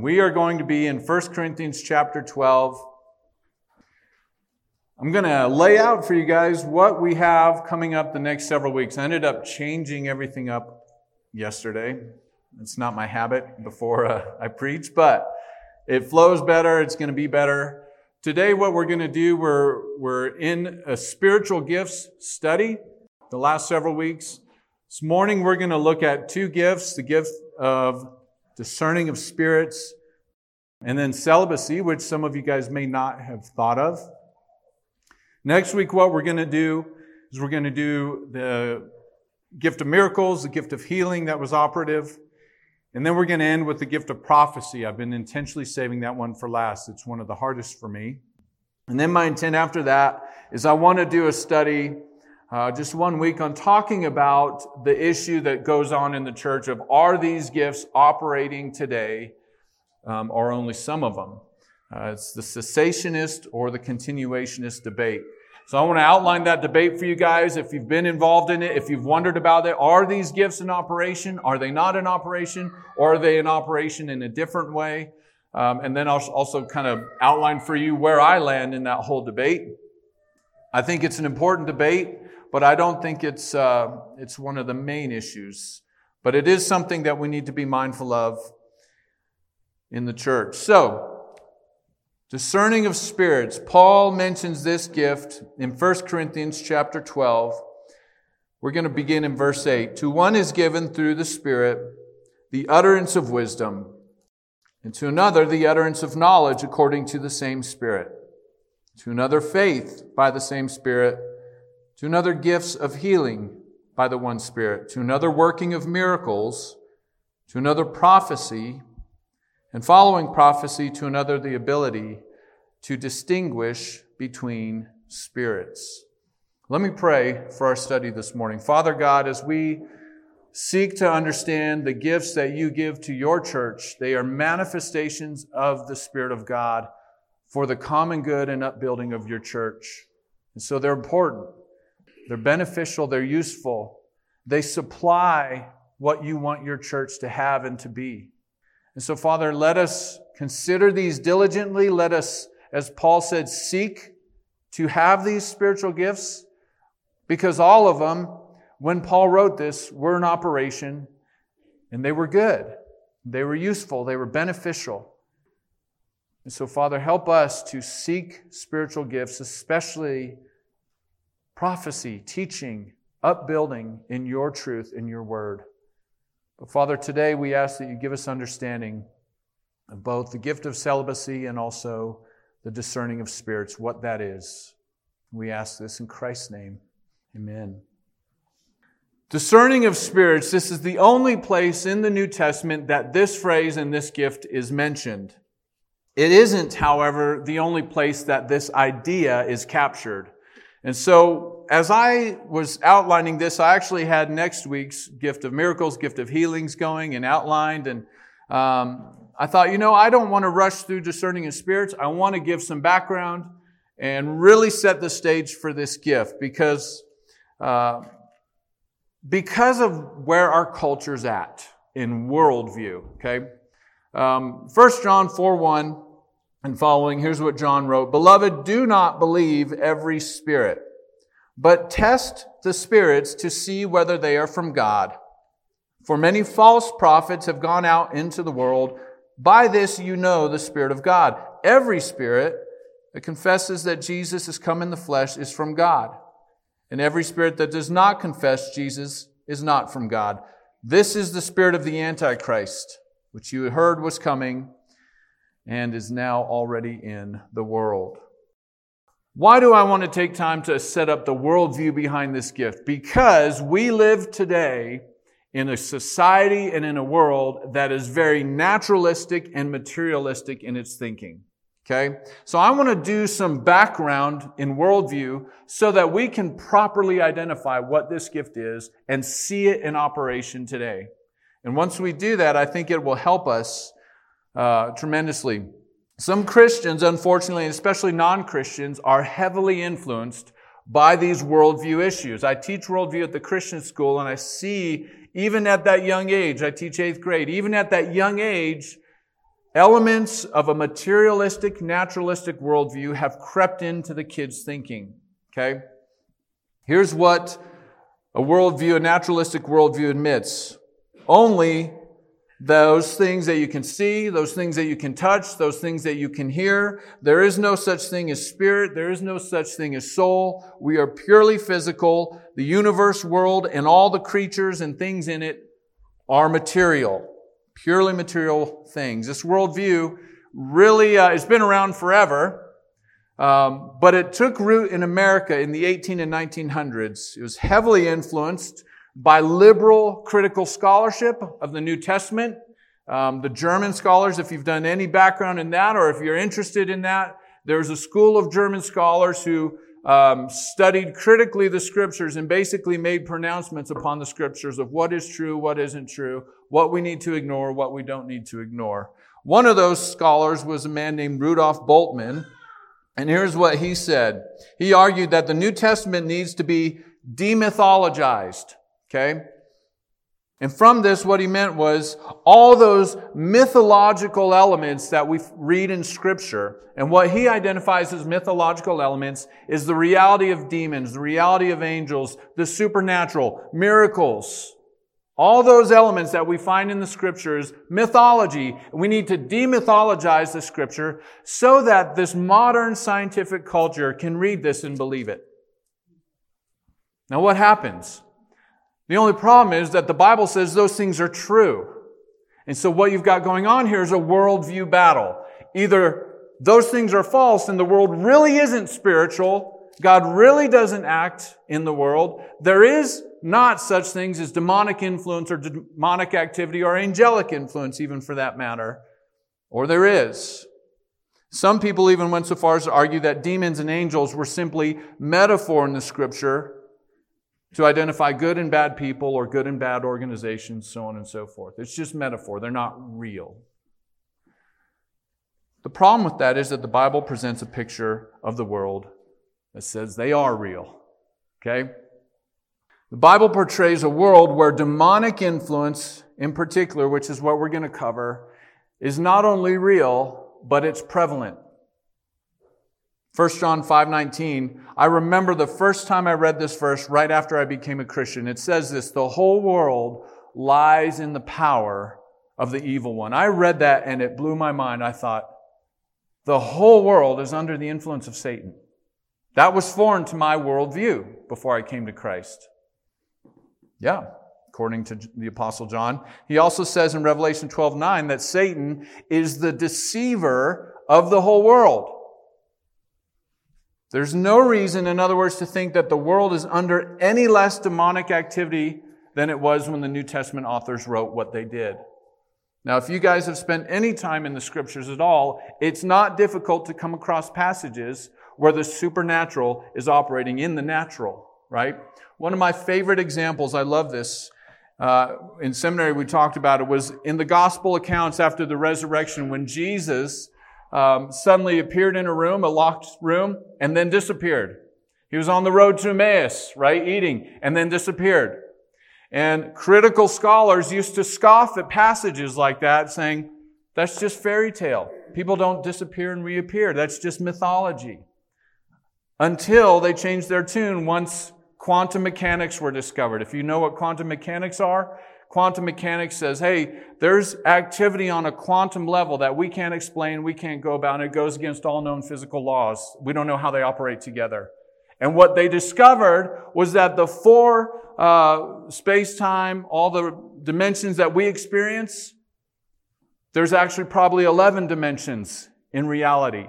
We are going to be in 1 Corinthians chapter 12. I'm going to lay out for you guys what we have coming up the next several weeks. I ended up changing everything up yesterday. It's not my habit before uh, I preach, but it flows better. It's going to be better. Today, what we're going to do, we're, we're in a spiritual gifts study the last several weeks. This morning, we're going to look at two gifts the gift of discerning of spirits, and then celibacy, which some of you guys may not have thought of. Next week, what we're going to do is we're going to do the gift of miracles, the gift of healing that was operative. And then we're going to end with the gift of prophecy. I've been intentionally saving that one for last. It's one of the hardest for me. And then my intent after that is I want to do a study uh, just one week on talking about the issue that goes on in the church of are these gifts operating today um, or only some of them? Uh, it's the cessationist or the continuationist debate. So I want to outline that debate for you guys. If you've been involved in it, if you've wondered about it, are these gifts in operation? Are they not in operation? Or are they in operation in a different way? Um, and then I'll also kind of outline for you where I land in that whole debate. I think it's an important debate but I don't think it's, uh, it's one of the main issues. But it is something that we need to be mindful of in the church. So, discerning of spirits. Paul mentions this gift in 1 Corinthians chapter 12. We're going to begin in verse 8. To one is given through the Spirit the utterance of wisdom, and to another the utterance of knowledge according to the same Spirit, to another faith by the same Spirit to another gifts of healing by the one Spirit, to another working of miracles, to another prophecy, and following prophecy, to another the ability to distinguish between spirits. Let me pray for our study this morning. Father God, as we seek to understand the gifts that you give to your church, they are manifestations of the Spirit of God for the common good and upbuilding of your church. And so they're important. They're beneficial, they're useful. They supply what you want your church to have and to be. And so, Father, let us consider these diligently. Let us, as Paul said, seek to have these spiritual gifts because all of them, when Paul wrote this, were in operation and they were good. They were useful. They were beneficial. And so, Father, help us to seek spiritual gifts, especially prophecy, teaching, upbuilding in your truth, in your word. But Father, today we ask that you give us understanding of both the gift of celibacy and also the discerning of spirits, what that is. We ask this in Christ's name. Amen. Discerning of spirits, this is the only place in the New Testament that this phrase and this gift is mentioned. It isn't, however, the only place that this idea is captured. And so, as I was outlining this, I actually had next week's gift of miracles, gift of healings going and outlined. And um, I thought, you know, I don't want to rush through discerning of spirits. I want to give some background and really set the stage for this gift because, uh, because of where our culture's at in worldview. Okay. Um, 1 John 4 1 and following, here's what John wrote. Beloved, do not believe every spirit, but test the spirits to see whether they are from God. For many false prophets have gone out into the world. By this you know the Spirit of God. Every spirit that confesses that Jesus has come in the flesh is from God. And every spirit that does not confess Jesus is not from God. This is the spirit of the Antichrist, which you heard was coming and is now already in the world. Why do I want to take time to set up the worldview behind this gift? Because we live today in a society and in a world that is very naturalistic and materialistic in its thinking. Okay? So I want to do some background in worldview so that we can properly identify what this gift is and see it in operation today. And once we do that, I think it will help us uh, tremendously. Some Christians, unfortunately, especially non Christians, are heavily influenced by these worldview issues. I teach worldview at the Christian school, and I see, even at that young age, I teach eighth grade, even at that young age, elements of a materialistic, naturalistic worldview have crept into the kids' thinking. Okay? Here's what a worldview, a naturalistic worldview admits. Only those things that you can see, those things that you can touch, those things that you can hear. There is no such thing as spirit. There is no such thing as soul. We are purely physical. The universe world and all the creatures and things in it are material, purely material things. This worldview really, uh, it's been around forever. Um, but it took root in America in the 18 and 1900s. It was heavily influenced by liberal critical scholarship of the New Testament. Um, the German scholars, if you've done any background in that or if you're interested in that, there's a school of German scholars who um, studied critically the scriptures and basically made pronouncements upon the scriptures of what is true, what isn't true, what we need to ignore, what we don't need to ignore. One of those scholars was a man named Rudolf Bultmann. And here's what he said. He argued that the New Testament needs to be demythologized. Okay? And from this, what he meant was all those mythological elements that we read in scripture. And what he identifies as mythological elements is the reality of demons, the reality of angels, the supernatural, miracles. All those elements that we find in the scriptures, mythology. We need to demythologize the scripture so that this modern scientific culture can read this and believe it. Now what happens? The only problem is that the Bible says those things are true. And so what you've got going on here is a worldview battle. Either those things are false and the world really isn't spiritual, God really doesn't act in the world, there is not such things as demonic influence or demonic activity or angelic influence, even for that matter, or there is. Some people even went so far as to argue that demons and angels were simply metaphor in the scripture to identify good and bad people or good and bad organizations, so on and so forth. It's just metaphor, they're not real. The problem with that is that the Bible presents a picture of the world that says they are real. Okay? The Bible portrays a world where demonic influence, in particular, which is what we're going to cover, is not only real, but it's prevalent. 1 John 5:19 I remember the first time I read this verse right after I became a Christian. It says this, the whole world lies in the power of the evil one. I read that and it blew my mind. I thought, the whole world is under the influence of Satan. That was foreign to my worldview before I came to Christ. Yeah, according to the Apostle John. He also says in Revelation 12 9 that Satan is the deceiver of the whole world. There's no reason, in other words, to think that the world is under any less demonic activity than it was when the New Testament authors wrote what they did. Now, if you guys have spent any time in the scriptures at all, it's not difficult to come across passages where the supernatural is operating in the natural, right? One of my favorite examples, I love this. Uh, in seminary, we talked about it, was in the gospel accounts after the resurrection when Jesus um, suddenly appeared in a room, a locked room, and then disappeared. He was on the road to Emmaus, right, eating, and then disappeared. And critical scholars used to scoff at passages like that, saying, that's just fairy tale. People don't disappear and reappear. That's just mythology. Until they changed their tune once quantum mechanics were discovered. If you know what quantum mechanics are, quantum mechanics says, hey, there's activity on a quantum level that we can't explain, we can't go about, and it goes against all known physical laws. We don't know how they operate together. And what they discovered was that the four uh, space-time, all the dimensions that we experience, there's actually probably 11 dimensions in reality.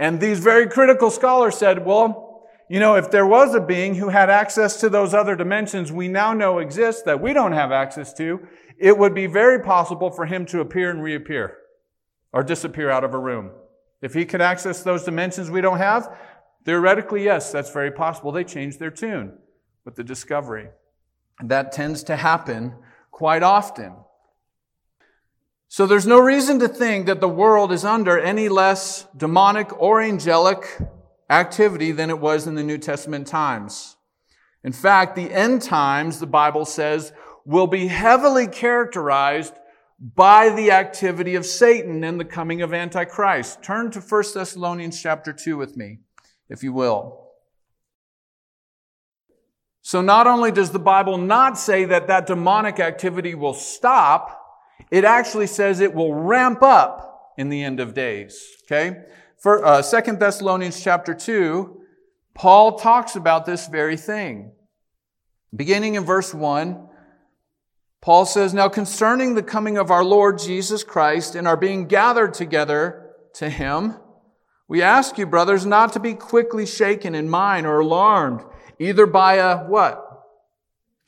And these very critical scholars said, well, you know, if there was a being who had access to those other dimensions we now know exist that we don't have access to, it would be very possible for him to appear and reappear or disappear out of a room. If he could access those dimensions we don't have, theoretically, yes, that's very possible. They changed their tune with the discovery. And that tends to happen quite often. So there's no reason to think that the world is under any less demonic or angelic activity than it was in the New Testament times. In fact, the end times, the Bible says, will be heavily characterized by the activity of Satan and the coming of Antichrist. Turn to 1 Thessalonians chapter 2 with me, if you will. So not only does the Bible not say that that demonic activity will stop, it actually says it will ramp up in the end of days. Okay? For uh, 2 Thessalonians chapter 2, Paul talks about this very thing. Beginning in verse 1, Paul says, Now concerning the coming of our Lord Jesus Christ and our being gathered together to him, we ask you, brothers, not to be quickly shaken in mind or alarmed either by a what?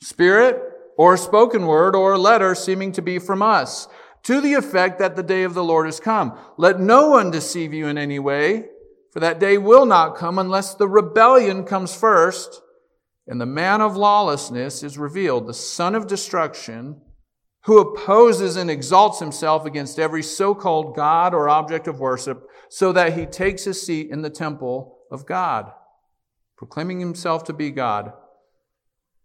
Spirit or a spoken word or a letter seeming to be from us, to the effect that the day of the Lord has come. Let no one deceive you in any way, for that day will not come unless the rebellion comes first and the man of lawlessness is revealed, the son of destruction, who opposes and exalts himself against every so-called God or object of worship, so that he takes his seat in the temple of God proclaiming himself to be God.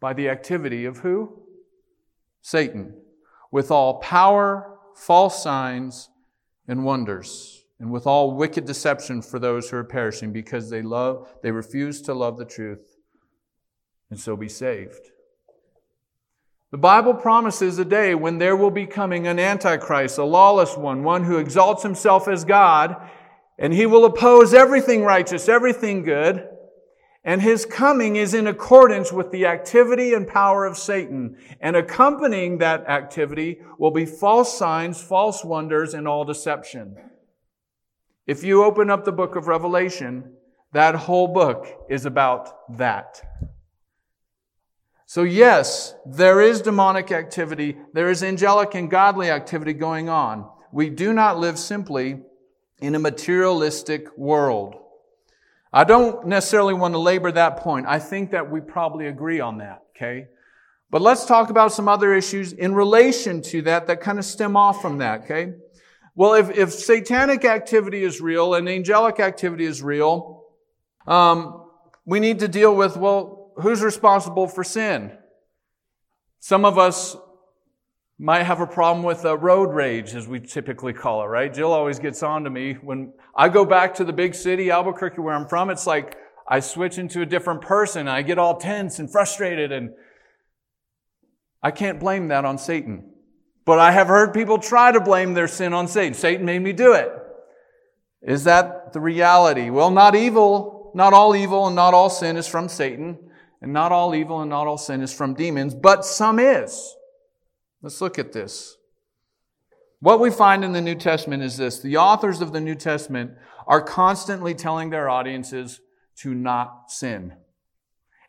By the activity of who? Satan. With all power, false signs, and wonders, and with all wicked deception for those who are perishing because they love, they refuse to love the truth and so be saved. The Bible promises a day when there will be coming an antichrist, a lawless one, one who exalts himself as God, and he will oppose everything righteous, everything good, and his coming is in accordance with the activity and power of Satan. And accompanying that activity will be false signs, false wonders, and all deception. If you open up the book of Revelation, that whole book is about that. So yes, there is demonic activity. There is angelic and godly activity going on. We do not live simply in a materialistic world. I don't necessarily want to labor that point. I think that we probably agree on that, okay? But let's talk about some other issues in relation to that that kind of stem off from that, okay? Well, if, if satanic activity is real and angelic activity is real, um, we need to deal with, well, who's responsible for sin? Some of us might have a problem with uh, road rage, as we typically call it, right? Jill always gets on to me when I go back to the big city, Albuquerque, where I'm from. It's like I switch into a different person. I get all tense and frustrated, and I can't blame that on Satan. But I have heard people try to blame their sin on Satan. Satan made me do it. Is that the reality? Well, not evil, not all evil and not all sin is from Satan, and not all evil and not all sin is from demons, but some is. Let's look at this. What we find in the New Testament is this the authors of the New Testament are constantly telling their audiences to not sin.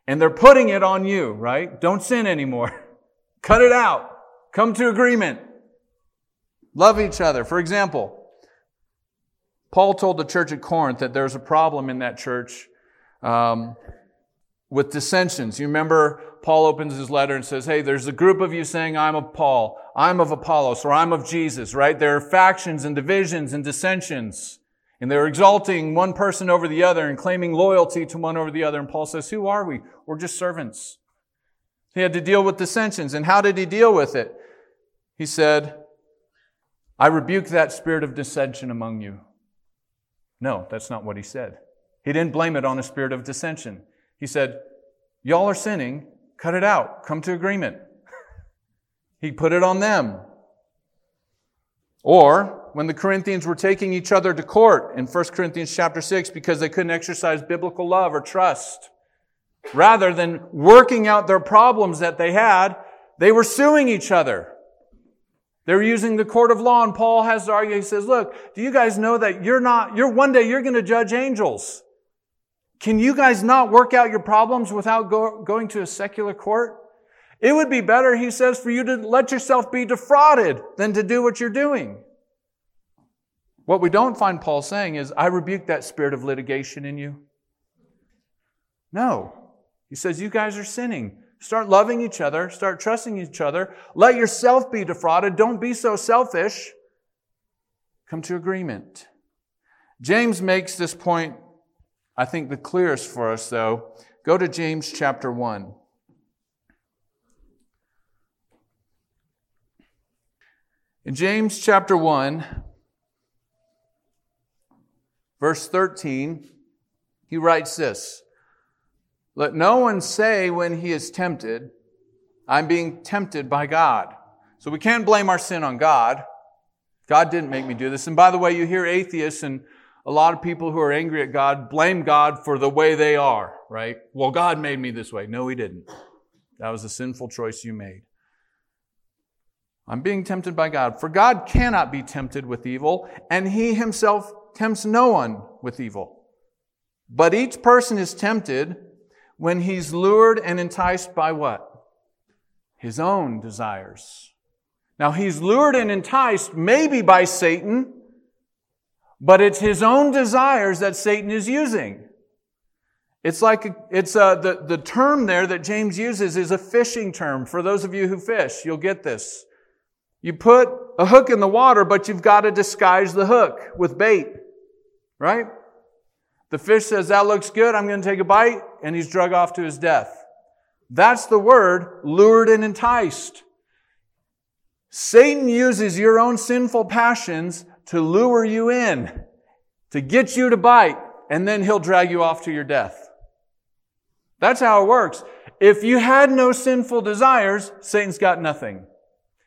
And they're putting it on you, right? Don't sin anymore. Cut it out. Come to agreement. Love each other. For example, Paul told the church at Corinth that there's a problem in that church um, with dissensions. You remember Paul opens his letter and says, Hey, there's a group of you saying, I'm of Paul, I'm of Apollos, or I'm of Jesus, right? There are factions and divisions and dissensions. And they're exalting one person over the other and claiming loyalty to one over the other. And Paul says, Who are we? We're just servants. He had to deal with dissensions. And how did he deal with it? He said, I rebuke that spirit of dissension among you. No, that's not what he said. He didn't blame it on a spirit of dissension. He said, Y'all are sinning. Cut it out. Come to agreement. he put it on them. Or when the Corinthians were taking each other to court in 1 Corinthians chapter 6 because they couldn't exercise biblical love or trust, rather than working out their problems that they had, they were suing each other. They were using the court of law, and Paul has to argue. He says, Look, do you guys know that you're not, you're one day you're going to judge angels? Can you guys not work out your problems without go, going to a secular court? It would be better, he says, for you to let yourself be defrauded than to do what you're doing. What we don't find Paul saying is, I rebuke that spirit of litigation in you. No. He says, You guys are sinning. Start loving each other. Start trusting each other. Let yourself be defrauded. Don't be so selfish. Come to agreement. James makes this point, I think, the clearest for us, though. Go to James chapter 1. In James chapter 1, verse 13, he writes this Let no one say when he is tempted, I'm being tempted by God. So we can't blame our sin on God. God didn't make me do this. And by the way, you hear atheists and a lot of people who are angry at God blame God for the way they are, right? Well, God made me this way. No, He didn't. That was a sinful choice you made. I'm being tempted by God. For God cannot be tempted with evil, and he himself tempts no one with evil. But each person is tempted when he's lured and enticed by what? His own desires. Now he's lured and enticed maybe by Satan, but it's his own desires that Satan is using. It's like, it's uh, the, the term there that James uses is a fishing term. For those of you who fish, you'll get this. You put a hook in the water, but you've got to disguise the hook with bait, right? The fish says, that looks good. I'm going to take a bite. And he's drug off to his death. That's the word lured and enticed. Satan uses your own sinful passions to lure you in, to get you to bite, and then he'll drag you off to your death. That's how it works. If you had no sinful desires, Satan's got nothing.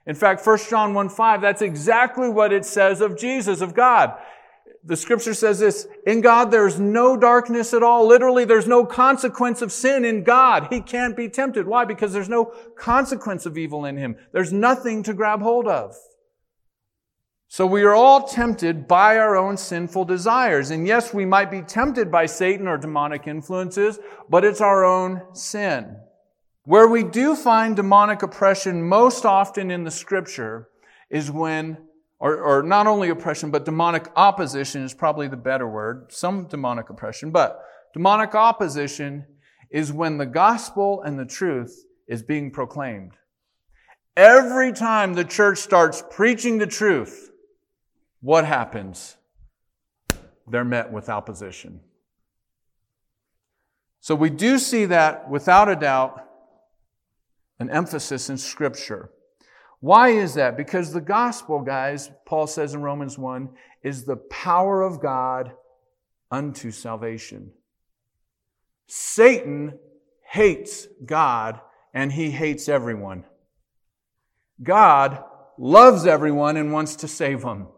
In fact, 1 John 1 5, that's exactly what it says of Jesus, of God. The scripture says this, in God there's no darkness at all. Literally, there's no consequence of sin in God. He can't be tempted. Why? Because there's no consequence of evil in Him. There's nothing to grab hold of. So we are all tempted by our own sinful desires. And yes, we might be tempted by Satan or demonic influences, but it's our own sin. Where we do find demonic oppression most often in the scripture is when, or, or not only oppression, but demonic opposition is probably the better word. Some demonic oppression, but demonic opposition is when the gospel and the truth is being proclaimed. Every time the church starts preaching the truth, what happens? They're met with opposition. So we do see that without a doubt an emphasis in Scripture. Why is that? Because the gospel, guys, Paul says in Romans 1, is the power of God unto salvation. Satan hates God and he hates everyone. God loves everyone and wants to save them.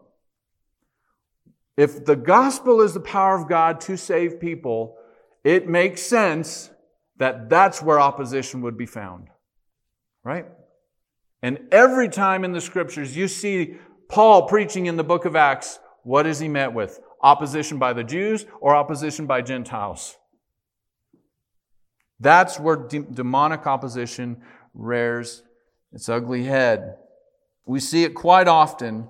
If the gospel is the power of God to save people, it makes sense that that's where opposition would be found. Right? And every time in the scriptures you see Paul preaching in the book of Acts, what is he met with? Opposition by the Jews or opposition by Gentiles? That's where de- demonic opposition rears its ugly head. We see it quite often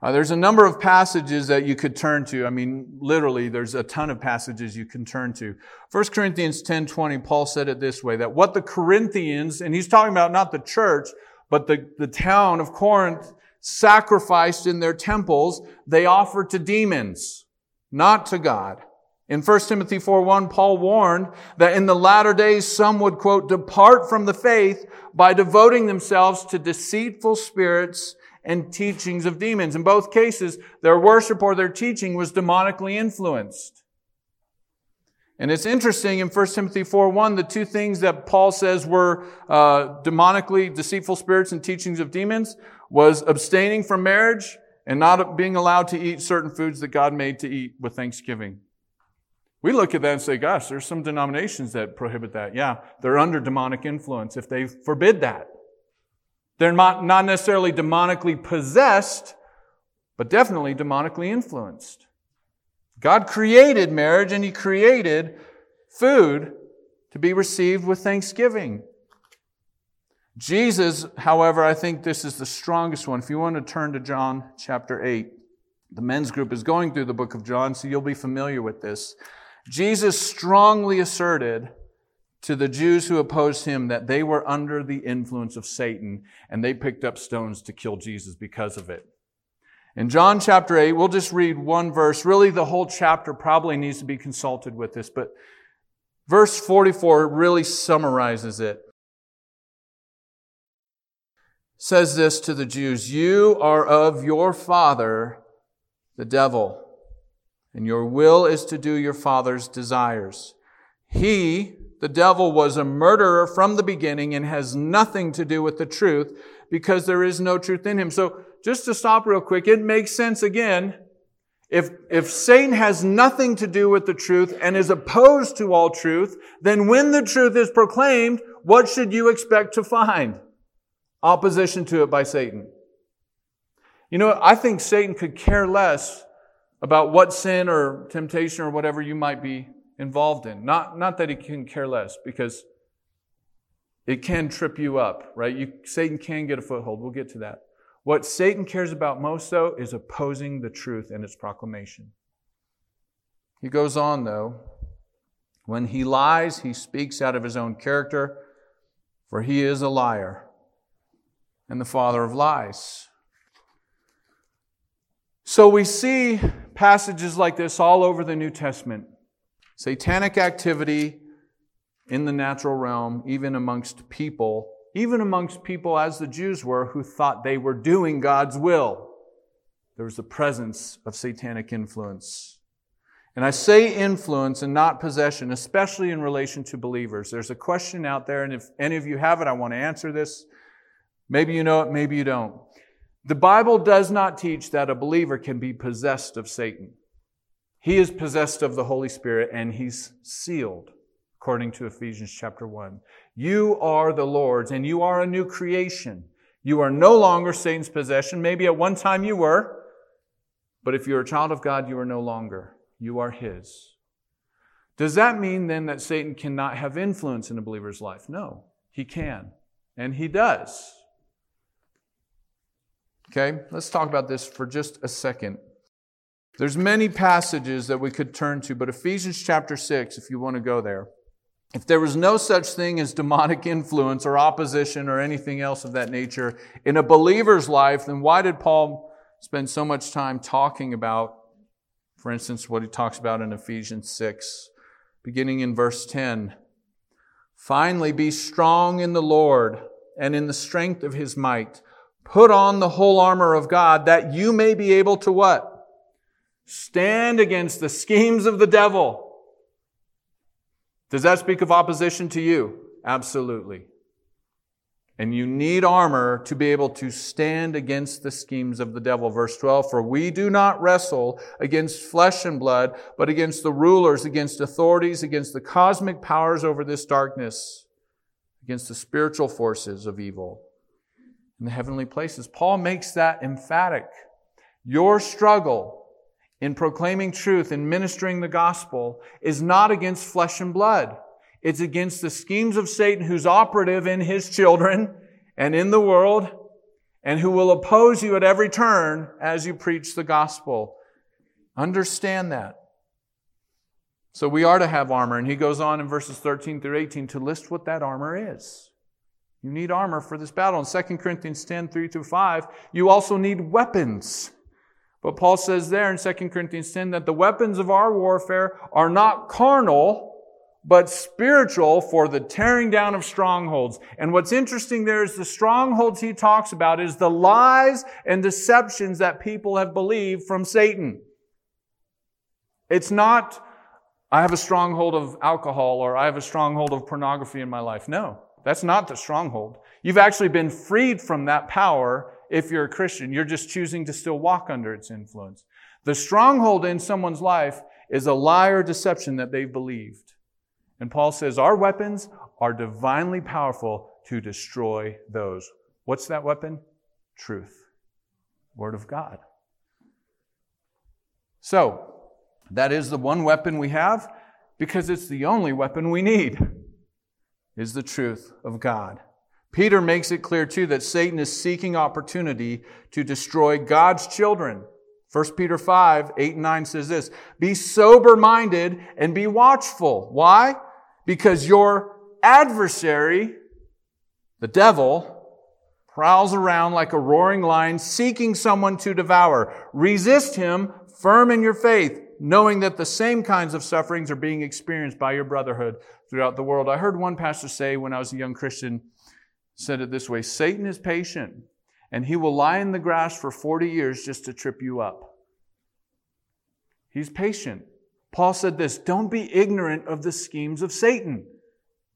uh, there's a number of passages that you could turn to. I mean, literally, there's a ton of passages you can turn to. 1 Corinthians 10 20, Paul said it this way that what the Corinthians, and he's talking about not the church, but the, the town of Corinth, sacrificed in their temples, they offered to demons, not to God. In 1 Timothy 4 1, Paul warned that in the latter days some would, quote, depart from the faith by devoting themselves to deceitful spirits and teachings of demons. In both cases, their worship or their teaching was demonically influenced. And it's interesting in 1 Timothy 4 1, the two things that Paul says were uh, demonically deceitful spirits and teachings of demons was abstaining from marriage and not being allowed to eat certain foods that God made to eat with thanksgiving. We look at that and say, gosh, there's some denominations that prohibit that. Yeah, they're under demonic influence if they forbid that. They're not, not necessarily demonically possessed, but definitely demonically influenced. God created marriage and He created food to be received with thanksgiving. Jesus, however, I think this is the strongest one. If you want to turn to John chapter 8, the men's group is going through the book of John, so you'll be familiar with this. Jesus strongly asserted to the Jews who opposed him that they were under the influence of Satan and they picked up stones to kill Jesus because of it. In John chapter 8, we'll just read one verse. Really, the whole chapter probably needs to be consulted with this, but verse 44 really summarizes it. Says this to the Jews, You are of your father, the devil, and your will is to do your father's desires. He, the devil, was a murderer from the beginning and has nothing to do with the truth because there is no truth in him. So just to stop real quick, it makes sense again. If, if Satan has nothing to do with the truth and is opposed to all truth, then when the truth is proclaimed, what should you expect to find? Opposition to it by Satan. You know, I think Satan could care less about what sin or temptation or whatever you might be involved in. Not, not that he can care less, because it can trip you up, right? You, Satan can get a foothold. We'll get to that. What Satan cares about most, though, is opposing the truth and its proclamation. He goes on, though. When he lies, he speaks out of his own character, for he is a liar and the father of lies. So we see passages like this all over the New Testament. Satanic activity in the natural realm, even amongst people even amongst people as the Jews were who thought they were doing God's will. There was the presence of satanic influence. And I say influence and not possession, especially in relation to believers. There's a question out there, and if any of you have it, I want to answer this. Maybe you know it, maybe you don't. The Bible does not teach that a believer can be possessed of Satan. He is possessed of the Holy Spirit and he's sealed, according to Ephesians chapter 1. You are the Lord's and you are a new creation. You are no longer Satan's possession. Maybe at one time you were, but if you're a child of God, you are no longer. You are His. Does that mean then that Satan cannot have influence in a believer's life? No, he can, and he does. Okay, let's talk about this for just a second. There's many passages that we could turn to, but Ephesians chapter 6, if you want to go there. If there was no such thing as demonic influence or opposition or anything else of that nature in a believer's life, then why did Paul spend so much time talking about, for instance, what he talks about in Ephesians 6, beginning in verse 10? Finally, be strong in the Lord and in the strength of his might. Put on the whole armor of God that you may be able to what? Stand against the schemes of the devil. Does that speak of opposition to you? Absolutely. And you need armor to be able to stand against the schemes of the devil. Verse 12, for we do not wrestle against flesh and blood, but against the rulers, against authorities, against the cosmic powers over this darkness, against the spiritual forces of evil in the heavenly places. Paul makes that emphatic. Your struggle in proclaiming truth and ministering the gospel is not against flesh and blood. It's against the schemes of Satan who's operative in his children and in the world and who will oppose you at every turn as you preach the gospel. Understand that. So we are to have armor. And he goes on in verses 13 through 18 to list what that armor is. You need armor for this battle. In 2 Corinthians 10, 3 through 5, you also need weapons. But Paul says there in 2 Corinthians 10 that the weapons of our warfare are not carnal, but spiritual for the tearing down of strongholds. And what's interesting there is the strongholds he talks about is the lies and deceptions that people have believed from Satan. It's not, I have a stronghold of alcohol or I have a stronghold of pornography in my life. No, that's not the stronghold. You've actually been freed from that power if you're a Christian. You're just choosing to still walk under its influence. The stronghold in someone's life is a lie or deception that they've believed. And Paul says our weapons are divinely powerful to destroy those. What's that weapon? Truth. Word of God. So, that is the one weapon we have because it's the only weapon we need is the truth of God. Peter makes it clear too that Satan is seeking opportunity to destroy God's children. 1 Peter 5, 8 and 9 says this, be sober minded and be watchful. Why? Because your adversary, the devil, prowls around like a roaring lion seeking someone to devour. Resist him firm in your faith, knowing that the same kinds of sufferings are being experienced by your brotherhood throughout the world. I heard one pastor say when I was a young Christian, said it this way Satan is patient, and he will lie in the grass for 40 years just to trip you up. He's patient. Paul said this don't be ignorant of the schemes of Satan.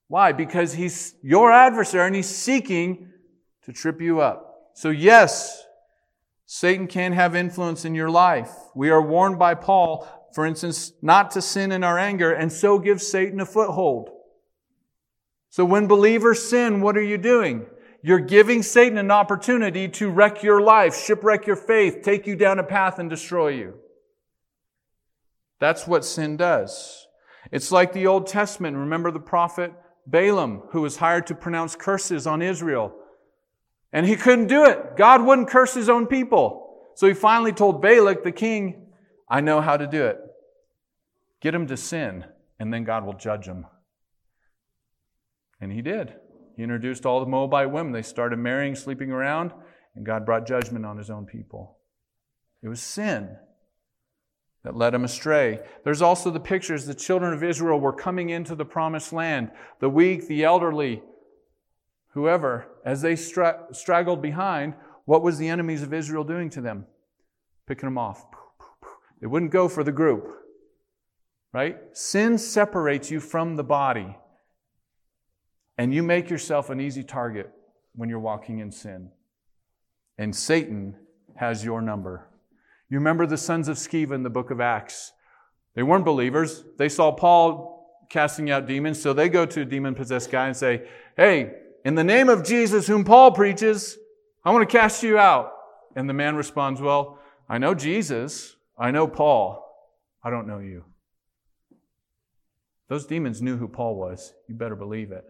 Why? Because he's your adversary and he's seeking to trip you up. So, yes, Satan can have influence in your life. We are warned by Paul, for instance, not to sin in our anger and so give Satan a foothold. So when believers sin, what are you doing? You're giving Satan an opportunity to wreck your life, shipwreck your faith, take you down a path and destroy you. That's what sin does. It's like the Old Testament. Remember the prophet Balaam, who was hired to pronounce curses on Israel. And he couldn't do it. God wouldn't curse his own people. So he finally told Balak, the king, I know how to do it. Get him to sin, and then God will judge him. And he did. He introduced all the Moabite women. They started marrying, sleeping around, and God brought judgment on his own people. It was sin that led him astray. There's also the pictures the children of Israel were coming into the promised land. The weak, the elderly, whoever, as they stra- straggled behind, what was the enemies of Israel doing to them? Picking them off. They wouldn't go for the group. Right? Sin separates you from the body. And you make yourself an easy target when you're walking in sin. And Satan has your number. You remember the sons of Sceva in the book of Acts. They weren't believers. They saw Paul casting out demons, so they go to a demon possessed guy and say, Hey, in the name of Jesus, whom Paul preaches, I want to cast you out. And the man responds, Well, I know Jesus. I know Paul. I don't know you. Those demons knew who Paul was. You better believe it.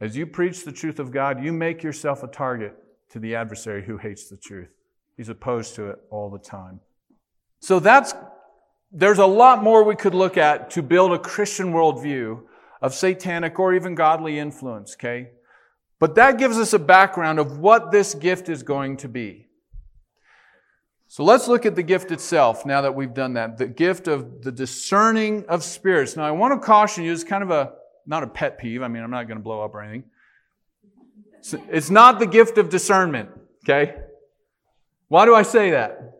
As you preach the truth of God, you make yourself a target to the adversary who hates the truth. He's opposed to it all the time. So that's, there's a lot more we could look at to build a Christian worldview of satanic or even godly influence, okay? But that gives us a background of what this gift is going to be. So let's look at the gift itself now that we've done that. The gift of the discerning of spirits. Now I want to caution you, it's kind of a not a pet peeve. I mean, I'm not going to blow up or anything. It's not the gift of discernment, okay? Why do I say that?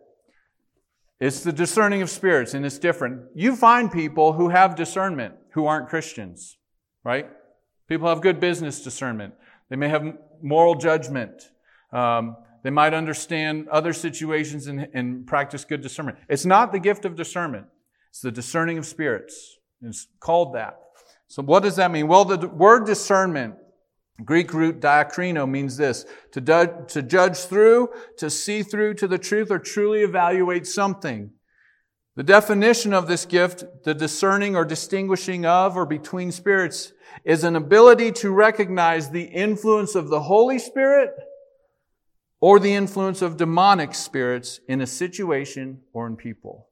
It's the discerning of spirits, and it's different. You find people who have discernment who aren't Christians, right? People have good business discernment. They may have moral judgment. Um, they might understand other situations and, and practice good discernment. It's not the gift of discernment. It's the discerning of spirits. It's called that. So what does that mean? Well, the word discernment, Greek root diakrino means this, to, do, to judge through, to see through to the truth, or truly evaluate something. The definition of this gift, the discerning or distinguishing of or between spirits, is an ability to recognize the influence of the Holy Spirit or the influence of demonic spirits in a situation or in people.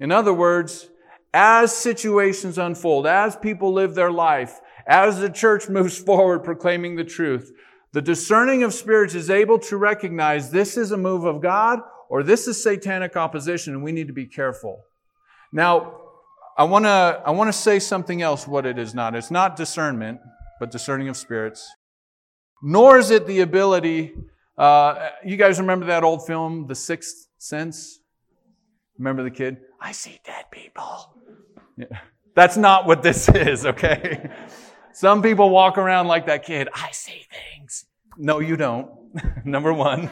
In other words, as situations unfold, as people live their life, as the church moves forward proclaiming the truth, the discerning of spirits is able to recognize this is a move of God or this is satanic opposition and we need to be careful. Now, I want to I want to say something else what it is not. It's not discernment, but discerning of spirits. Nor is it the ability uh, you guys remember that old film, The Sixth Sense? Remember the kid? I see dead people. That's not what this is, okay? Some people walk around like that kid. I see things. No, you don't. Number one.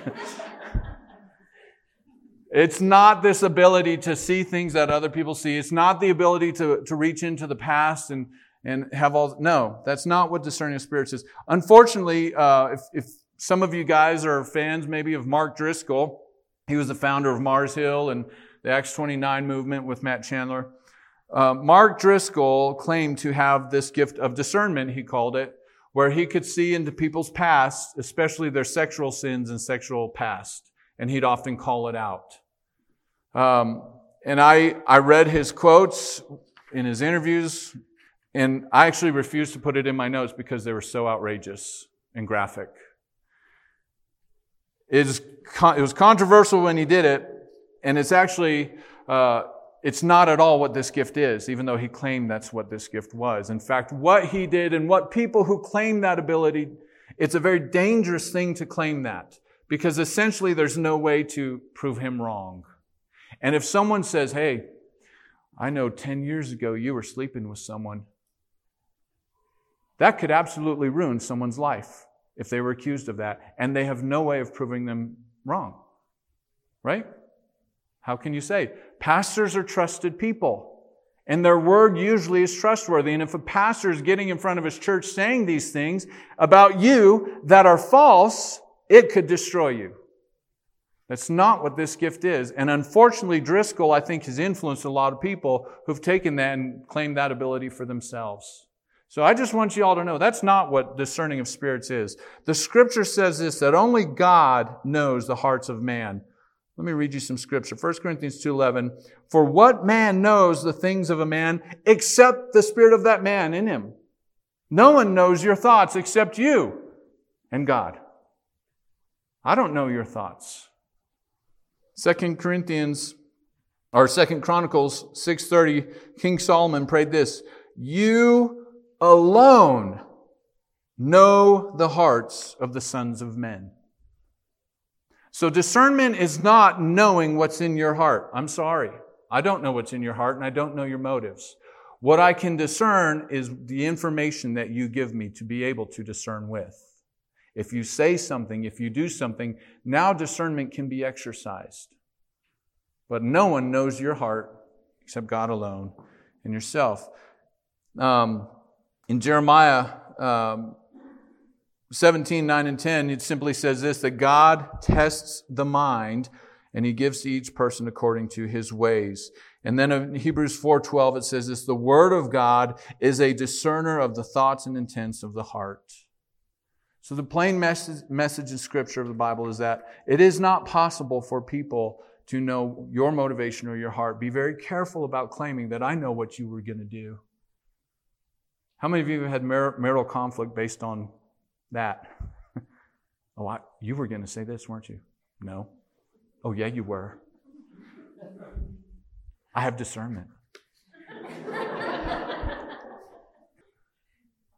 It's not this ability to see things that other people see. It's not the ability to, to reach into the past and, and have all. No, that's not what discerning of spirits is. Unfortunately, uh, if, if some of you guys are fans maybe of Mark Driscoll, he was the founder of Mars Hill and the Acts 29 movement with Matt Chandler. Uh, Mark Driscoll claimed to have this gift of discernment, he called it, where he could see into people's past, especially their sexual sins and sexual past, and he'd often call it out. Um, and I, I read his quotes in his interviews, and I actually refused to put it in my notes because they were so outrageous and graphic. It, is, it was controversial when he did it, and it's actually uh, it's not at all what this gift is, even though he claimed that's what this gift was. In fact, what he did and what people who claim that ability, it's a very dangerous thing to claim that because essentially there's no way to prove him wrong. And if someone says, hey, I know 10 years ago you were sleeping with someone, that could absolutely ruin someone's life if they were accused of that, and they have no way of proving them wrong. Right? How can you say? Pastors are trusted people, and their word usually is trustworthy. And if a pastor is getting in front of his church saying these things about you that are false, it could destroy you. That's not what this gift is. And unfortunately, Driscoll, I think, has influenced a lot of people who've taken that and claimed that ability for themselves. So I just want you all to know that's not what discerning of spirits is. The scripture says this, that only God knows the hearts of man. Let me read you some scripture. 1 Corinthians 2.11. For what man knows the things of a man except the spirit of that man in him? No one knows your thoughts except you and God. I don't know your thoughts. 2 Corinthians or 2 Chronicles 6:30 King Solomon prayed this, "You alone know the hearts of the sons of men." So discernment is not knowing what's in your heart. I'm sorry. I don't know what's in your heart and I don't know your motives. What I can discern is the information that you give me to be able to discern with. If you say something, if you do something, now discernment can be exercised. But no one knows your heart except God alone and yourself. Um, in Jeremiah, um, 17, 9, and 10, it simply says this that God tests the mind and he gives to each person according to his ways. And then in Hebrews 4:12 it says this the word of God is a discerner of the thoughts and intents of the heart. So the plain message, message in scripture of the Bible is that it is not possible for people to know your motivation or your heart. Be very careful about claiming that I know what you were going to do. How many of you have had marital conflict based on that. oh, I, you were going to say this, weren't you? No. Oh, yeah, you were. I have discernment.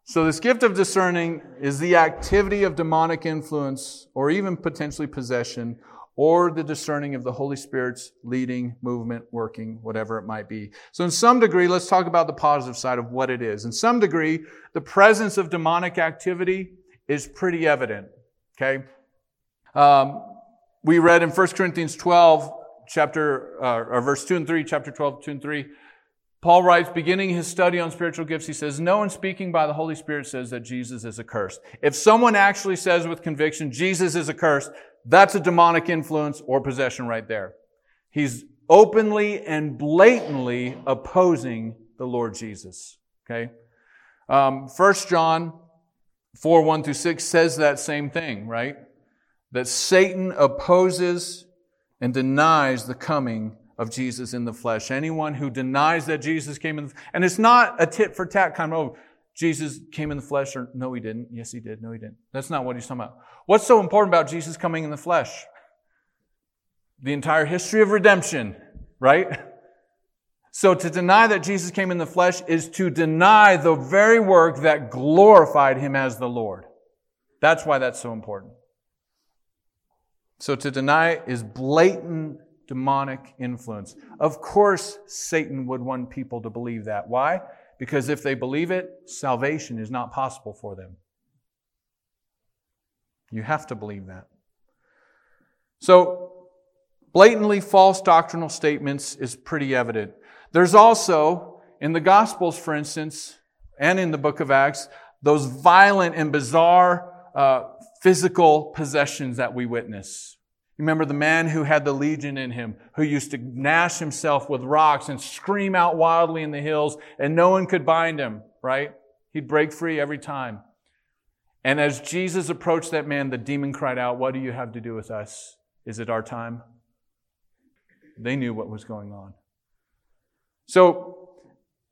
so, this gift of discerning is the activity of demonic influence or even potentially possession or the discerning of the Holy Spirit's leading, movement, working, whatever it might be. So, in some degree, let's talk about the positive side of what it is. In some degree, the presence of demonic activity is pretty evident. Okay? Um, we read in 1 Corinthians 12, chapter, uh, or verse 2 and 3, chapter 12, 2 and 3. Paul writes, beginning his study on spiritual gifts, he says, No one speaking by the Holy Spirit says that Jesus is accursed. If someone actually says with conviction, Jesus is accursed, that's a demonic influence or possession right there. He's openly and blatantly opposing the Lord Jesus. Okay? Um, 1 John 4 1 through 6 says that same thing, right? That Satan opposes and denies the coming of Jesus in the flesh. Anyone who denies that Jesus came in, the, and it's not a tit for tat kind of, oh, Jesus came in the flesh, or no, he didn't. Yes, he did. No, he didn't. That's not what he's talking about. What's so important about Jesus coming in the flesh? The entire history of redemption, right? So to deny that Jesus came in the flesh is to deny the very work that glorified him as the Lord. That's why that's so important. So to deny is blatant demonic influence. Of course, Satan would want people to believe that. Why? Because if they believe it, salvation is not possible for them. You have to believe that. So, blatantly false doctrinal statements is pretty evident. There's also, in the Gospels, for instance, and in the book of Acts, those violent and bizarre uh, physical possessions that we witness. Remember the man who had the legion in him, who used to gnash himself with rocks and scream out wildly in the hills, and no one could bind him, right? He'd break free every time. And as Jesus approached that man, the demon cried out, What do you have to do with us? Is it our time? They knew what was going on. So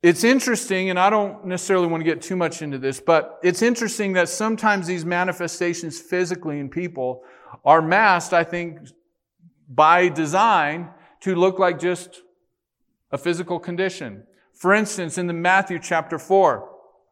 it's interesting, and I don't necessarily want to get too much into this, but it's interesting that sometimes these manifestations physically in people are masked, I think, by design to look like just a physical condition. For instance, in the Matthew chapter 4,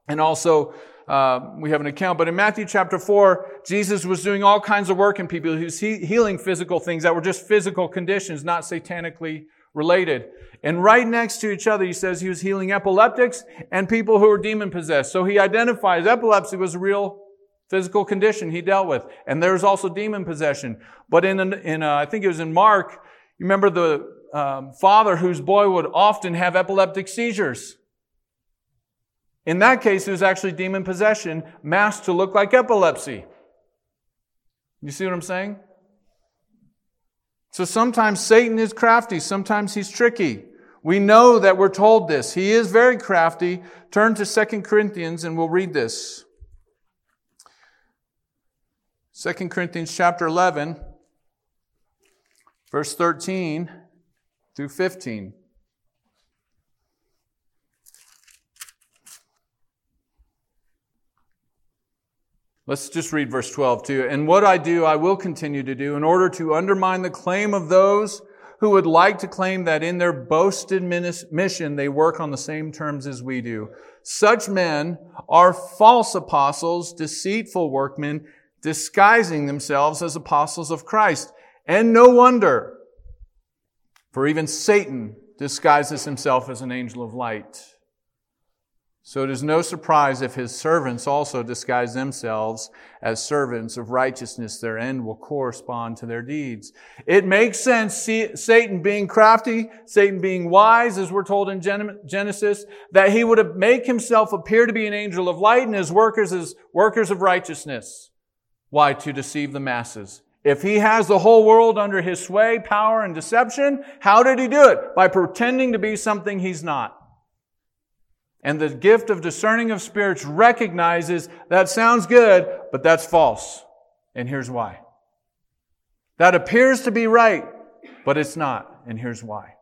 and also uh, we have an account, but in Matthew chapter 4, Jesus was doing all kinds of work in people. He was he- healing physical things that were just physical conditions, not satanically related. And right next to each other, he says he was healing epileptics and people who were demon possessed. So he identifies epilepsy was a real physical condition he dealt with. And there's also demon possession. But in, in uh, I think it was in Mark, you remember the um, father whose boy would often have epileptic seizures. In that case, it was actually demon possession masked to look like epilepsy. You see what I'm saying? So sometimes Satan is crafty, sometimes he's tricky. We know that we're told this. He is very crafty. Turn to 2 Corinthians and we'll read this. 2 Corinthians chapter 11, verse 13 through 15. Let's just read verse 12 too. And what I do, I will continue to do in order to undermine the claim of those who would like to claim that in their boasted mission they work on the same terms as we do. Such men are false apostles, deceitful workmen, disguising themselves as apostles of Christ. And no wonder, for even Satan disguises himself as an angel of light. So it is no surprise if his servants also disguise themselves as servants of righteousness. Their end will correspond to their deeds. It makes sense, Satan being crafty, Satan being wise, as we're told in Genesis, that he would make himself appear to be an angel of light and his workers as workers of righteousness. Why? To deceive the masses. If he has the whole world under his sway, power, and deception, how did he do it? By pretending to be something he's not. And the gift of discerning of spirits recognizes that sounds good, but that's false. And here's why. That appears to be right, but it's not. And here's why.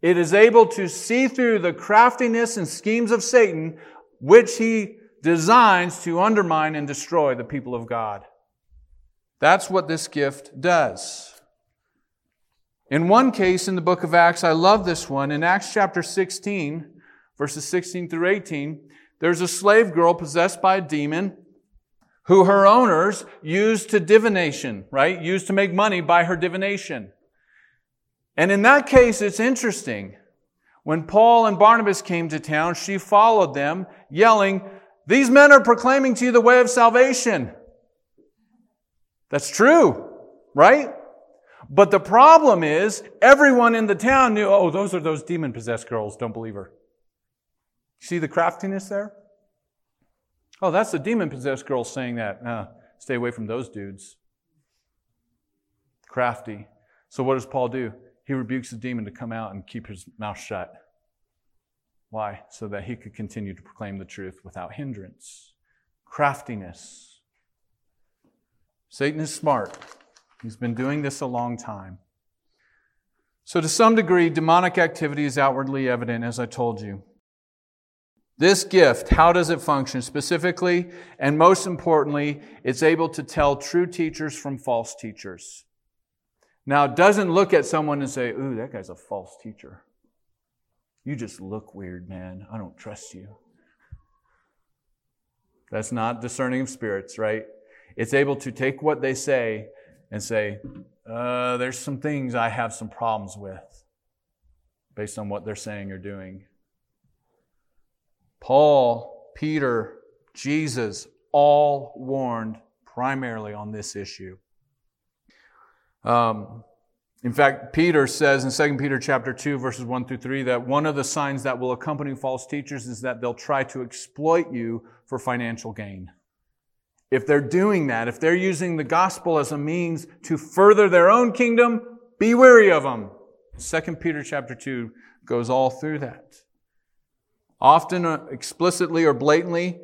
It is able to see through the craftiness and schemes of Satan, which he designs to undermine and destroy the people of God. That's what this gift does. In one case in the book of Acts, I love this one. In Acts chapter 16, verses 16 through 18, there's a slave girl possessed by a demon who her owners used to divination, right? Used to make money by her divination. And in that case, it's interesting. When Paul and Barnabas came to town, she followed them, yelling, These men are proclaiming to you the way of salvation. That's true, right? But the problem is, everyone in the town knew, oh, those are those demon possessed girls. Don't believe her. See the craftiness there? Oh, that's the demon possessed girl saying that. Uh, stay away from those dudes. Crafty. So, what does Paul do? He rebukes the demon to come out and keep his mouth shut. Why? So that he could continue to proclaim the truth without hindrance. Craftiness. Satan is smart. He's been doing this a long time. So, to some degree, demonic activity is outwardly evident, as I told you. This gift, how does it function specifically? And most importantly, it's able to tell true teachers from false teachers. Now, it doesn't look at someone and say, Ooh, that guy's a false teacher. You just look weird, man. I don't trust you. That's not discerning of spirits, right? It's able to take what they say and say, uh, there's some things I have some problems with based on what they're saying or doing. Paul, Peter, Jesus, all warned primarily on this issue. Um, in fact, Peter says in 2 Peter chapter 2, verses 1 through 3, that one of the signs that will accompany false teachers is that they'll try to exploit you for financial gain. If they're doing that, if they're using the gospel as a means to further their own kingdom, be wary of them. 2 Peter chapter 2 goes all through that often uh, explicitly or blatantly,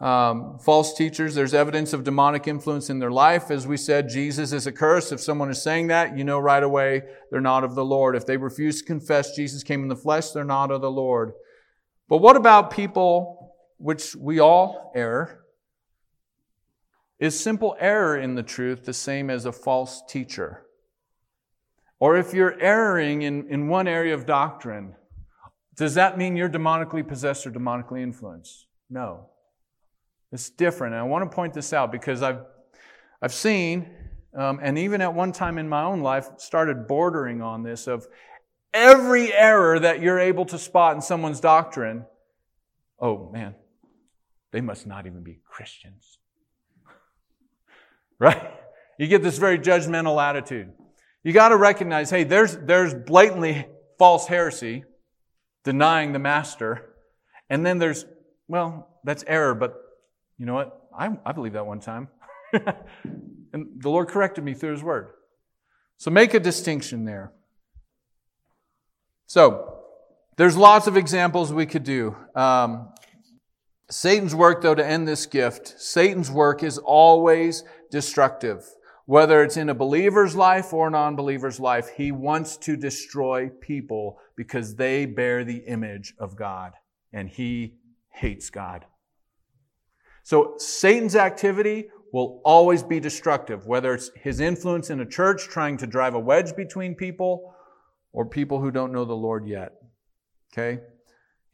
Um, false teachers, there's evidence of demonic influence in their life. As we said, Jesus is a curse. If someone is saying that, you know right away they're not of the Lord. If they refuse to confess Jesus came in the flesh, they're not of the Lord. But what about people, which we all err? Is simple error in the truth the same as a false teacher? Or if you're erring in, in one area of doctrine, does that mean you're demonically possessed or demonically influenced? No. It's different. And I want to point this out because I've, I've seen, um, and even at one time in my own life, started bordering on this of every error that you're able to spot in someone's doctrine. Oh, man, they must not even be Christians. right? You get this very judgmental attitude. You got to recognize, hey, there's, there's blatantly false heresy, denying the master. And then there's, well, that's error, but you know what? I, I believe that one time. and the Lord corrected me through His Word. So make a distinction there. So, there's lots of examples we could do. Um, Satan's work, though, to end this gift, Satan's work is always destructive. Whether it's in a believer's life or a non believer's life, he wants to destroy people because they bear the image of God and he hates God. So Satan's activity will always be destructive, whether it's his influence in a church trying to drive a wedge between people or people who don't know the Lord yet. Okay?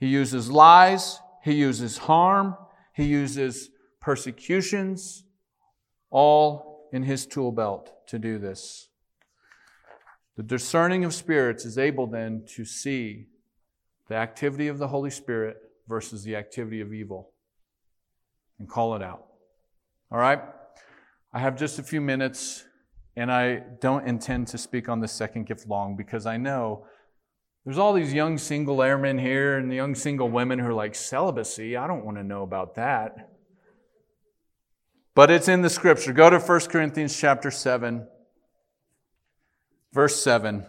He uses lies, he uses harm, he uses persecutions, all in his tool belt to do this. The discerning of spirits is able then to see the activity of the Holy Spirit versus the activity of evil and call it out. All right? I have just a few minutes, and I don't intend to speak on the second gift long because I know there's all these young single airmen here and the young single women who are like, celibacy, I don't want to know about that. But it's in the scripture. Go to 1 Corinthians chapter 7, verse 7.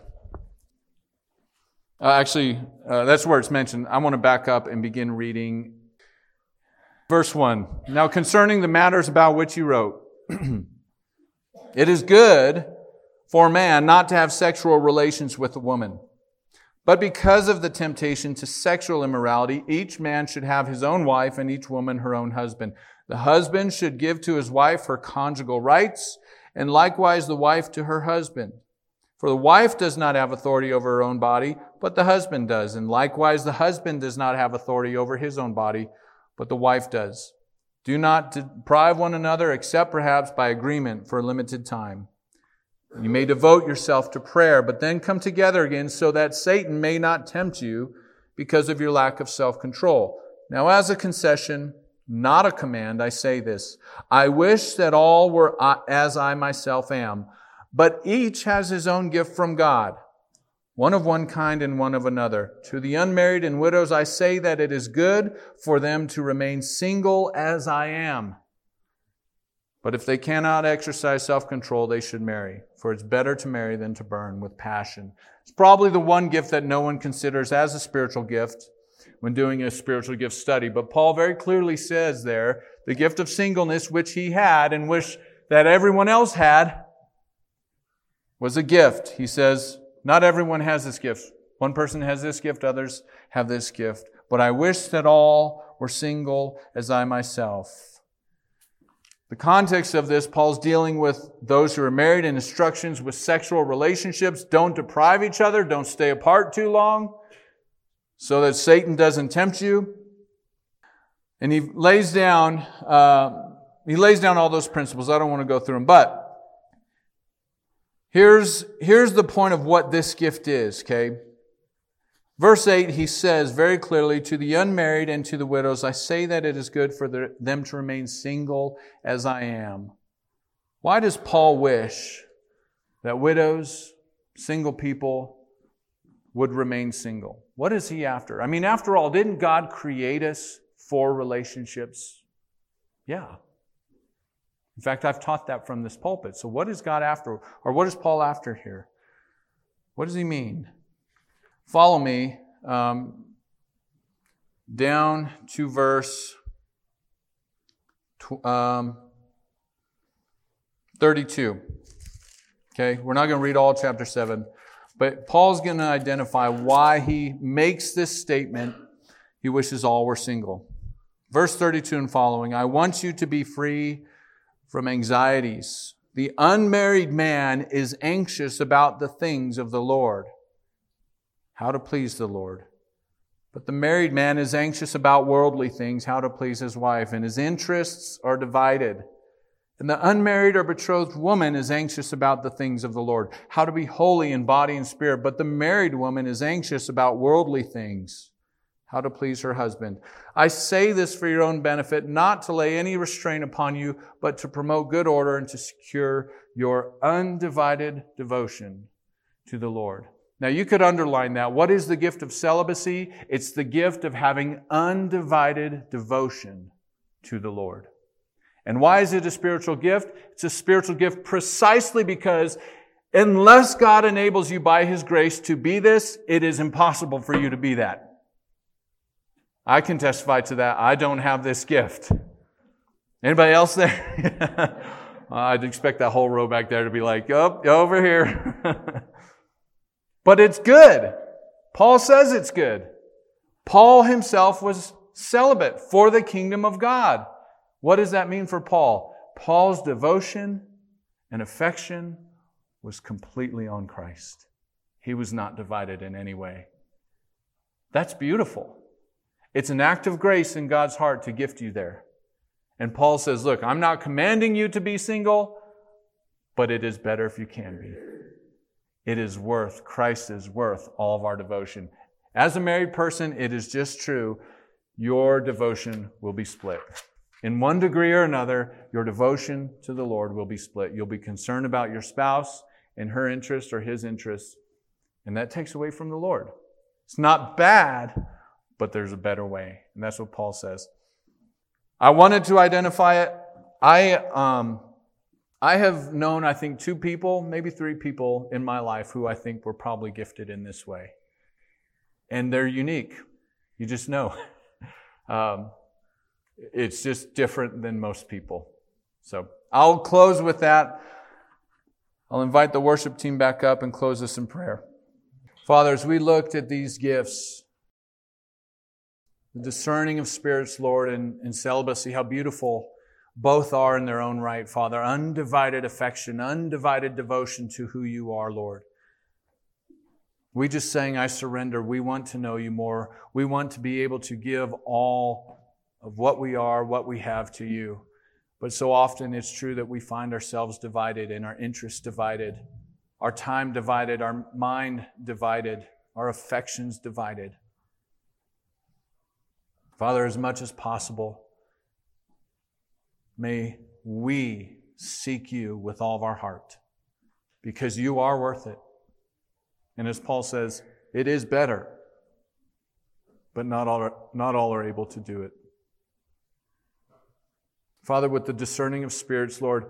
Uh, actually, uh, that's where it's mentioned. I want to back up and begin reading Verse 1 Now concerning the matters about which you wrote, it is good for man not to have sexual relations with a woman. But because of the temptation to sexual immorality, each man should have his own wife and each woman her own husband. The husband should give to his wife her conjugal rights, and likewise the wife to her husband. For the wife does not have authority over her own body, but the husband does, and likewise the husband does not have authority over his own body, but the wife does. Do not deprive one another except perhaps by agreement for a limited time. You may devote yourself to prayer, but then come together again so that Satan may not tempt you because of your lack of self-control. Now, as a concession, not a command, I say this. I wish that all were as I myself am, but each has his own gift from God one of one kind and one of another. To the unmarried and widows I say that it is good for them to remain single as I am. But if they cannot exercise self-control, they should marry, for it's better to marry than to burn with passion. It's probably the one gift that no one considers as a spiritual gift when doing a spiritual gift study. But Paul very clearly says there, the gift of singleness, which he had and which that everyone else had, was a gift. He says, not everyone has this gift. One person has this gift, others have this gift. But I wish that all were single as I myself. The context of this, Paul's dealing with those who are married and instructions with sexual relationships. Don't deprive each other. Don't stay apart too long so that Satan doesn't tempt you. And he lays down, uh, he lays down all those principles. I don't want to go through them, but Here's, here's the point of what this gift is, okay? Verse 8, he says very clearly, To the unmarried and to the widows, I say that it is good for the, them to remain single as I am. Why does Paul wish that widows, single people, would remain single? What is he after? I mean, after all, didn't God create us for relationships? Yeah. In fact, I've taught that from this pulpit. So, what is God after, or what is Paul after here? What does he mean? Follow me um, down to verse um, 32. Okay, we're not going to read all chapter 7, but Paul's going to identify why he makes this statement. He wishes all were single. Verse 32 and following I want you to be free from anxieties. The unmarried man is anxious about the things of the Lord, how to please the Lord. But the married man is anxious about worldly things, how to please his wife, and his interests are divided. And the unmarried or betrothed woman is anxious about the things of the Lord, how to be holy in body and spirit. But the married woman is anxious about worldly things, how to please her husband. I say this for your own benefit, not to lay any restraint upon you, but to promote good order and to secure your undivided devotion to the Lord. Now, you could underline that. What is the gift of celibacy? It's the gift of having undivided devotion to the Lord. And why is it a spiritual gift? It's a spiritual gift precisely because unless God enables you by His grace to be this, it is impossible for you to be that. I can testify to that. I don't have this gift. Anybody else there? Uh, I'd expect that whole row back there to be like, oh, over here. but it's good. Paul says it's good. Paul himself was celibate for the kingdom of God. What does that mean for Paul? Paul's devotion and affection was completely on Christ. He was not divided in any way. That's beautiful. It's an act of grace in God's heart to gift you there. And Paul says, Look, I'm not commanding you to be single, but it is better if you can be. It is worth, Christ is worth all of our devotion. As a married person, it is just true, your devotion will be split. In one degree or another, your devotion to the Lord will be split. You'll be concerned about your spouse and her interests or his interests, and that takes away from the Lord. It's not bad, but there's a better way. And that's what Paul says. I wanted to identify it. I, um, I have known, I think, two people, maybe three people in my life who I think were probably gifted in this way. And they're unique. You just know. um, it's just different than most people. So I'll close with that. I'll invite the worship team back up and close us in prayer. Father, as we looked at these gifts, the discerning of spirits, Lord, and, and celibacy, how beautiful both are in their own right, Father. Undivided affection, undivided devotion to who you are, Lord. We just saying, I surrender. We want to know you more. We want to be able to give all of what we are, what we have to you. But so often it's true that we find ourselves divided and our interests divided, our time divided, our mind divided, our affections divided. Father, as much as possible, may we seek you with all of our heart because you are worth it. And as Paul says, it is better, but not all are, not all are able to do it. Father, with the discerning of spirits, Lord,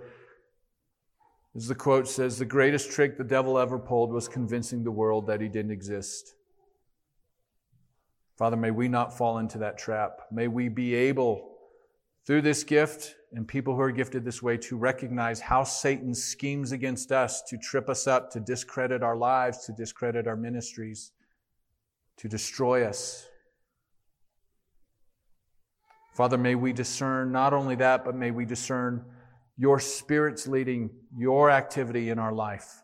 as the quote says, the greatest trick the devil ever pulled was convincing the world that he didn't exist. Father, may we not fall into that trap. May we be able, through this gift and people who are gifted this way, to recognize how Satan schemes against us to trip us up, to discredit our lives, to discredit our ministries, to destroy us. Father, may we discern not only that, but may we discern your Spirit's leading your activity in our life.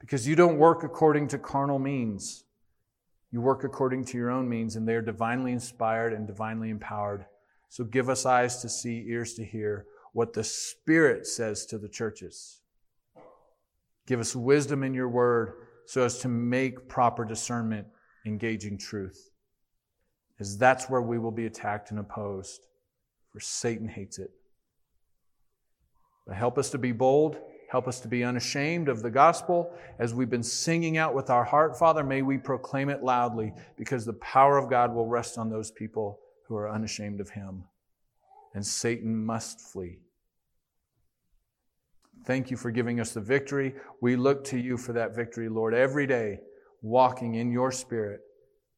Because you don't work according to carnal means. You work according to your own means, and they are divinely inspired and divinely empowered. So give us eyes to see, ears to hear what the Spirit says to the churches. Give us wisdom in your word so as to make proper discernment, engaging truth is that's where we will be attacked and opposed, for Satan hates it. But help us to be bold. Help us to be unashamed of the gospel. As we've been singing out with our heart, Father, may we proclaim it loudly because the power of God will rest on those people who are unashamed of Him. And Satan must flee. Thank you for giving us the victory. We look to you for that victory, Lord, every day, walking in your spirit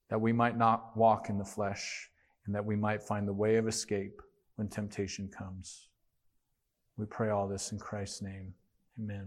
that we might not walk in the flesh and that we might find the way of escape when temptation comes. We pray all this in Christ's name. Amen.